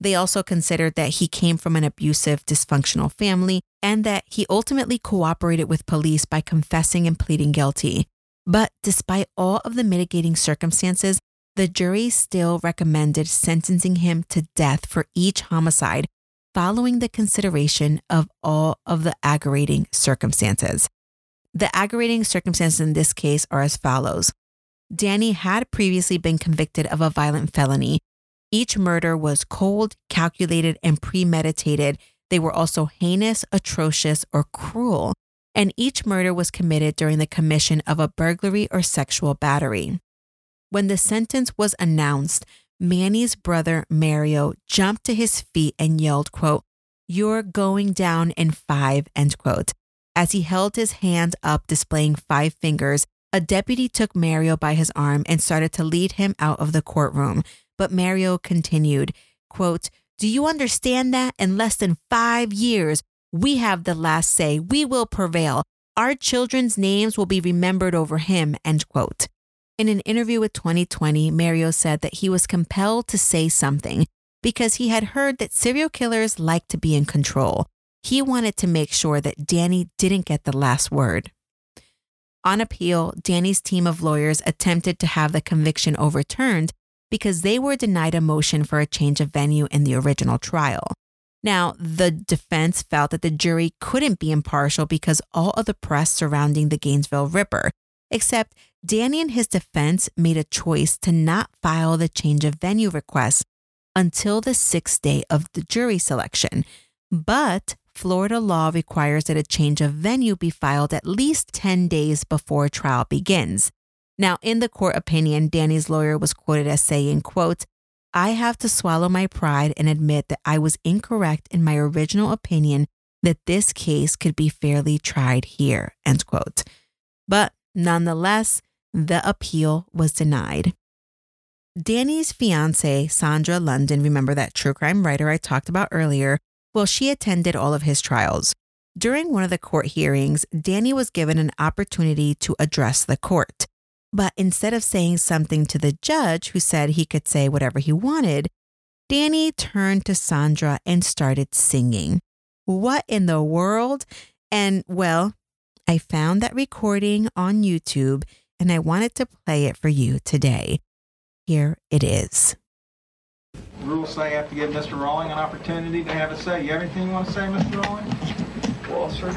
They also considered that he came from an abusive, dysfunctional family and that he ultimately cooperated with police by confessing and pleading guilty. But despite all of the mitigating circumstances, the jury still recommended sentencing him to death for each homicide following the consideration of all of the aggravating circumstances. The aggravating circumstances in this case are as follows Danny had previously been convicted of a violent felony. Each murder was cold, calculated, and premeditated. They were also heinous, atrocious, or cruel and each murder was committed during the commission of a burglary or sexual battery. When the sentence was announced, Manny's brother Mario jumped to his feet and yelled, quote, You're going down in five, end quote. As he held his hand up displaying five fingers, a deputy took Mario by his arm and started to lead him out of the courtroom. But Mario continued, quote, Do you understand that in less than five years, we have the last say. We will prevail. Our children's names will be remembered over him, end quote. In an interview with 2020, Mario said that he was compelled to say something because he had heard that serial killers like to be in control. He wanted to make sure that Danny didn't get the last word. On appeal, Danny's team of lawyers attempted to have the conviction overturned because they were denied a motion for a change of venue in the original trial. Now, the defense felt that the jury couldn't be impartial because all of the press surrounding the Gainesville Ripper, except Danny and his defense made a choice to not file the change of venue request until the sixth day of the jury selection. But Florida law requires that a change of venue be filed at least 10 days before trial begins. Now, in the court opinion, Danny's lawyer was quoted as saying, quote, I have to swallow my pride and admit that I was incorrect in my original opinion that this case could be fairly tried here, end quote. But nonetheless, the appeal was denied. Danny's fiance, Sandra London, remember that true crime writer I talked about earlier? Well, she attended all of his trials. During one of the court hearings, Danny was given an opportunity to address the court. But instead of saying something to the judge who said he could say whatever he wanted, Danny turned to Sandra and started singing. What in the world? And well, I found that recording on YouTube and I wanted to play it for you today. Here it is. Rules say I have to give Mr. Rawling an opportunity to have a say. You have anything you want to say, Mr. Rawling? Well, sir.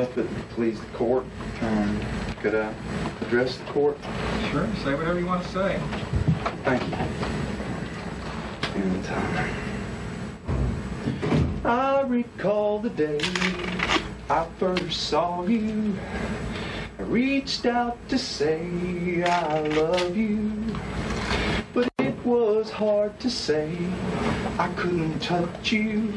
If it please the court, um, could I address the court? Sure, say whatever you want to say. Thank you. And um, I recall the day I first saw you. I reached out to say I love you, but it was hard to say. I couldn't touch you.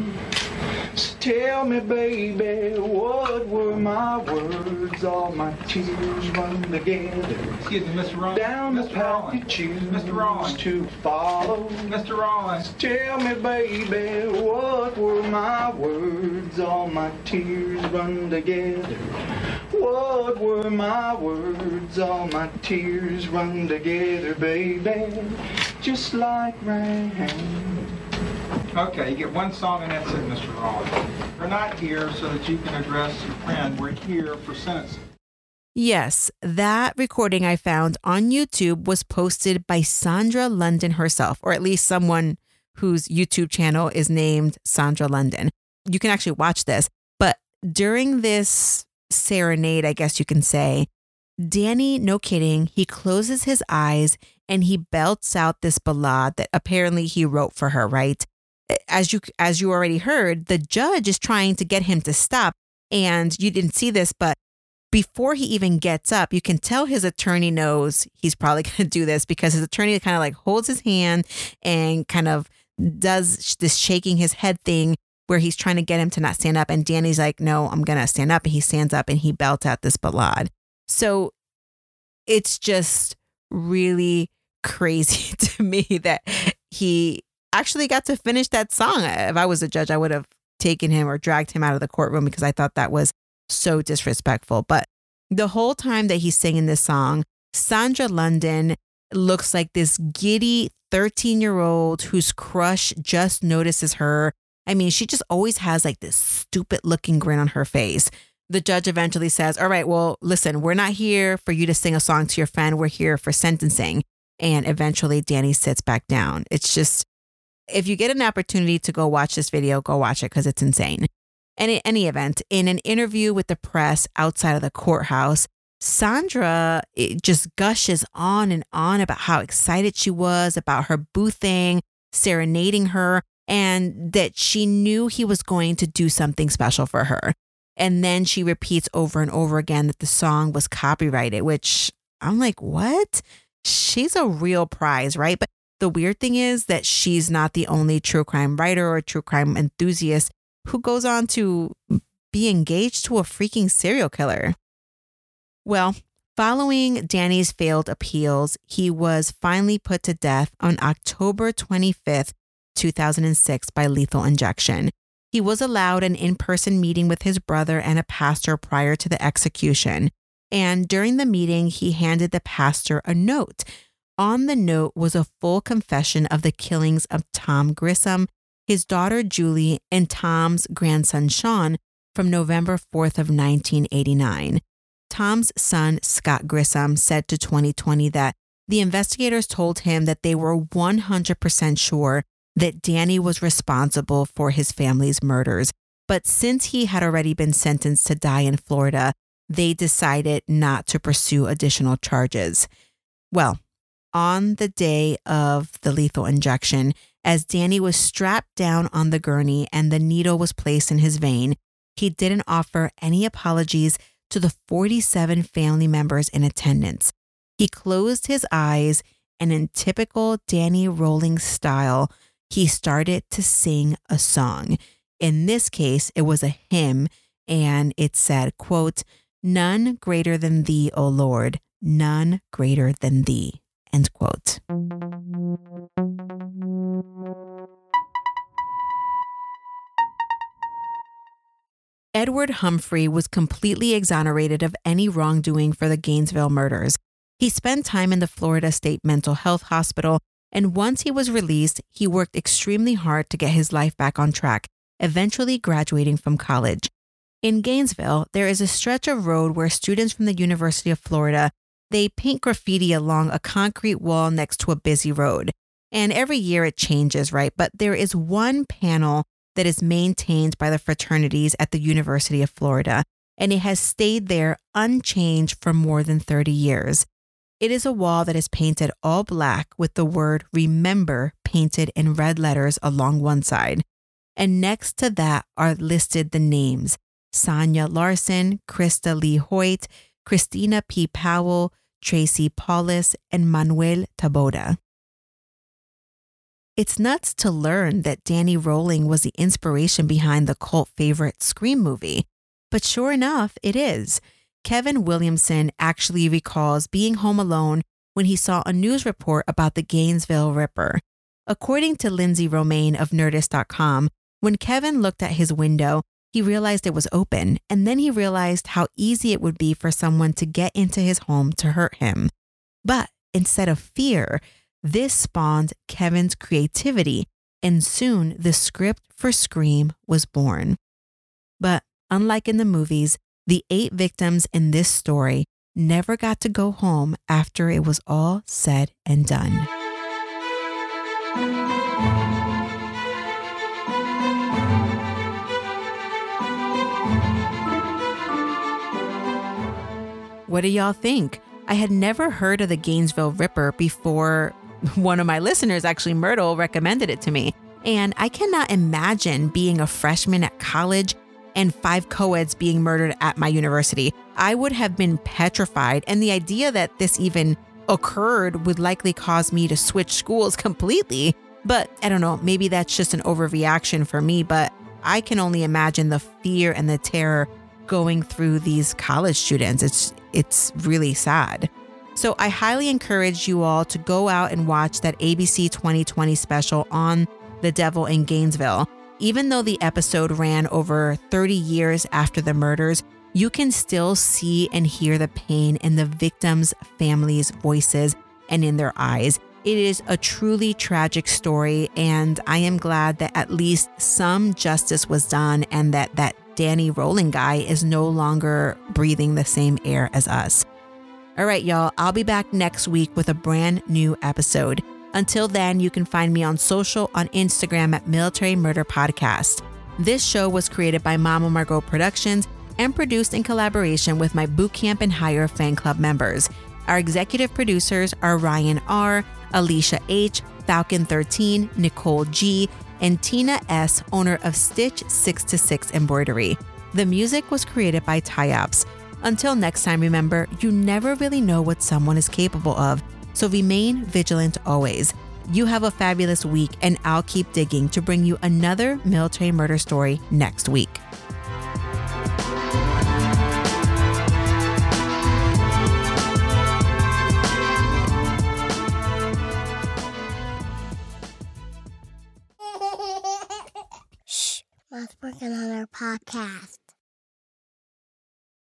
So Tell me, baby, what were my words? All my tears run together. Excuse me, Mr. Rawlings. Down the Mr. path Rawlings. you choose Mr. Rawlings. to follow. Mr. Rawlings. Tell me, baby, what were my words? All my tears run together. What were my words? All my tears run together, baby, just like rain. Okay, you get one song and that's it, Mr. Rawlings. We're not here so that you can address your friend. We're here for sentencing. Yes, that recording I found on YouTube was posted by Sandra London herself, or at least someone whose YouTube channel is named Sandra London. You can actually watch this. But during this serenade, I guess you can say, Danny, no kidding, he closes his eyes and he belts out this ballad that apparently he wrote for her, right? As you as you already heard, the judge is trying to get him to stop. And you didn't see this, but before he even gets up, you can tell his attorney knows he's probably going to do this because his attorney kind of like holds his hand and kind of does this shaking his head thing where he's trying to get him to not stand up. And Danny's like, no, I'm going to stand up. And he stands up and he belts out this ballad. So it's just really crazy to me that he actually got to finish that song. If I was a judge, I would have taken him or dragged him out of the courtroom because I thought that was so disrespectful. But the whole time that he's singing this song, Sandra London looks like this giddy 13 year old whose crush just notices her. I mean, she just always has like this stupid looking grin on her face. The judge eventually says, All right, well, listen, we're not here for you to sing a song to your friend. We're here for sentencing. And eventually, Danny sits back down. It's just, if you get an opportunity to go watch this video, go watch it because it's insane. And in any event, in an interview with the press outside of the courthouse, Sandra just gushes on and on about how excited she was about her boothing, serenading her, and that she knew he was going to do something special for her. And then she repeats over and over again that the song was copyrighted, which I'm like, what? She's a real prize, right? But the weird thing is that she's not the only true crime writer or true crime enthusiast who goes on to be engaged to a freaking serial killer. Well, following Danny's failed appeals, he was finally put to death on October 25th, 2006, by lethal injection. He was allowed an in person meeting with his brother and a pastor prior to the execution. And during the meeting, he handed the pastor a note. On the note was a full confession of the killings of Tom Grissom, his daughter Julie, and Tom's grandson Sean from November 4th of 1989. Tom's son, Scott Grissom, said to 2020 that the investigators told him that they were 100% sure that Danny was responsible for his family's murders. But since he had already been sentenced to die in Florida, they decided not to pursue additional charges. Well, on the day of the lethal injection, as Danny was strapped down on the gurney and the needle was placed in his vein, he didn't offer any apologies to the 47 family members in attendance. He closed his eyes and, in typical Danny Rolling style, he started to sing a song. In this case, it was a hymn, and it said, quote, None greater than thee, O Lord, none greater than thee, end quote. Edward Humphrey was completely exonerated of any wrongdoing for the Gainesville murders. He spent time in the Florida State Mental Health Hospital, and once he was released, he worked extremely hard to get his life back on track, eventually graduating from college. In Gainesville, there is a stretch of road where students from the University of Florida they paint graffiti along a concrete wall next to a busy road. And every year it changes, right? But there is one panel that is maintained by the fraternities at the University of Florida, and it has stayed there unchanged for more than 30 years. It is a wall that is painted all black with the word remember painted in red letters along one side. And next to that are listed the names Sonia Larson, Christa Lee Hoyt, Christina P. Powell, Tracy Paules, and Manuel Taboada. It's nuts to learn that Danny Rolling was the inspiration behind the cult favorite Scream movie. But sure enough, it is. Kevin Williamson actually recalls being home alone when he saw a news report about the Gainesville Ripper. According to Lindsey Romain of Nerdist.com, when Kevin looked at his window, he realized it was open, and then he realized how easy it would be for someone to get into his home to hurt him. But instead of fear, this spawned Kevin's creativity, and soon the script for Scream was born. But unlike in the movies, the eight victims in this story never got to go home after it was all said and done. What do y'all think? I had never heard of the Gainesville Ripper before one of my listeners, actually, Myrtle, recommended it to me. And I cannot imagine being a freshman at college and five co-eds being murdered at my university. I would have been petrified. And the idea that this even occurred would likely cause me to switch schools completely. But I don't know, maybe that's just an overreaction for me, but I can only imagine the fear and the terror going through these college students. It's it's really sad. So I highly encourage you all to go out and watch that ABC 2020 special on the devil in Gainesville. Even though the episode ran over 30 years after the murders, you can still see and hear the pain in the victims' families' voices and in their eyes. It is a truly tragic story, and I am glad that at least some justice was done and that that Danny Rolling guy is no longer breathing the same air as us. All right, y'all, I'll be back next week with a brand new episode. Until then, you can find me on social on Instagram at Military Murder Podcast. This show was created by Mama Margot Productions and produced in collaboration with my Bootcamp and Hire fan club members. Our executive producers are Ryan R., Alicia H., Falcon 13, Nicole G., and Tina S., owner of Stitch 6 to 6 Embroidery. The music was created by Tyops. Until next time, remember, you never really know what someone is capable of, so remain vigilant always. You have a fabulous week, and I'll keep digging to bring you another military murder story next week. Mom's working on our podcast.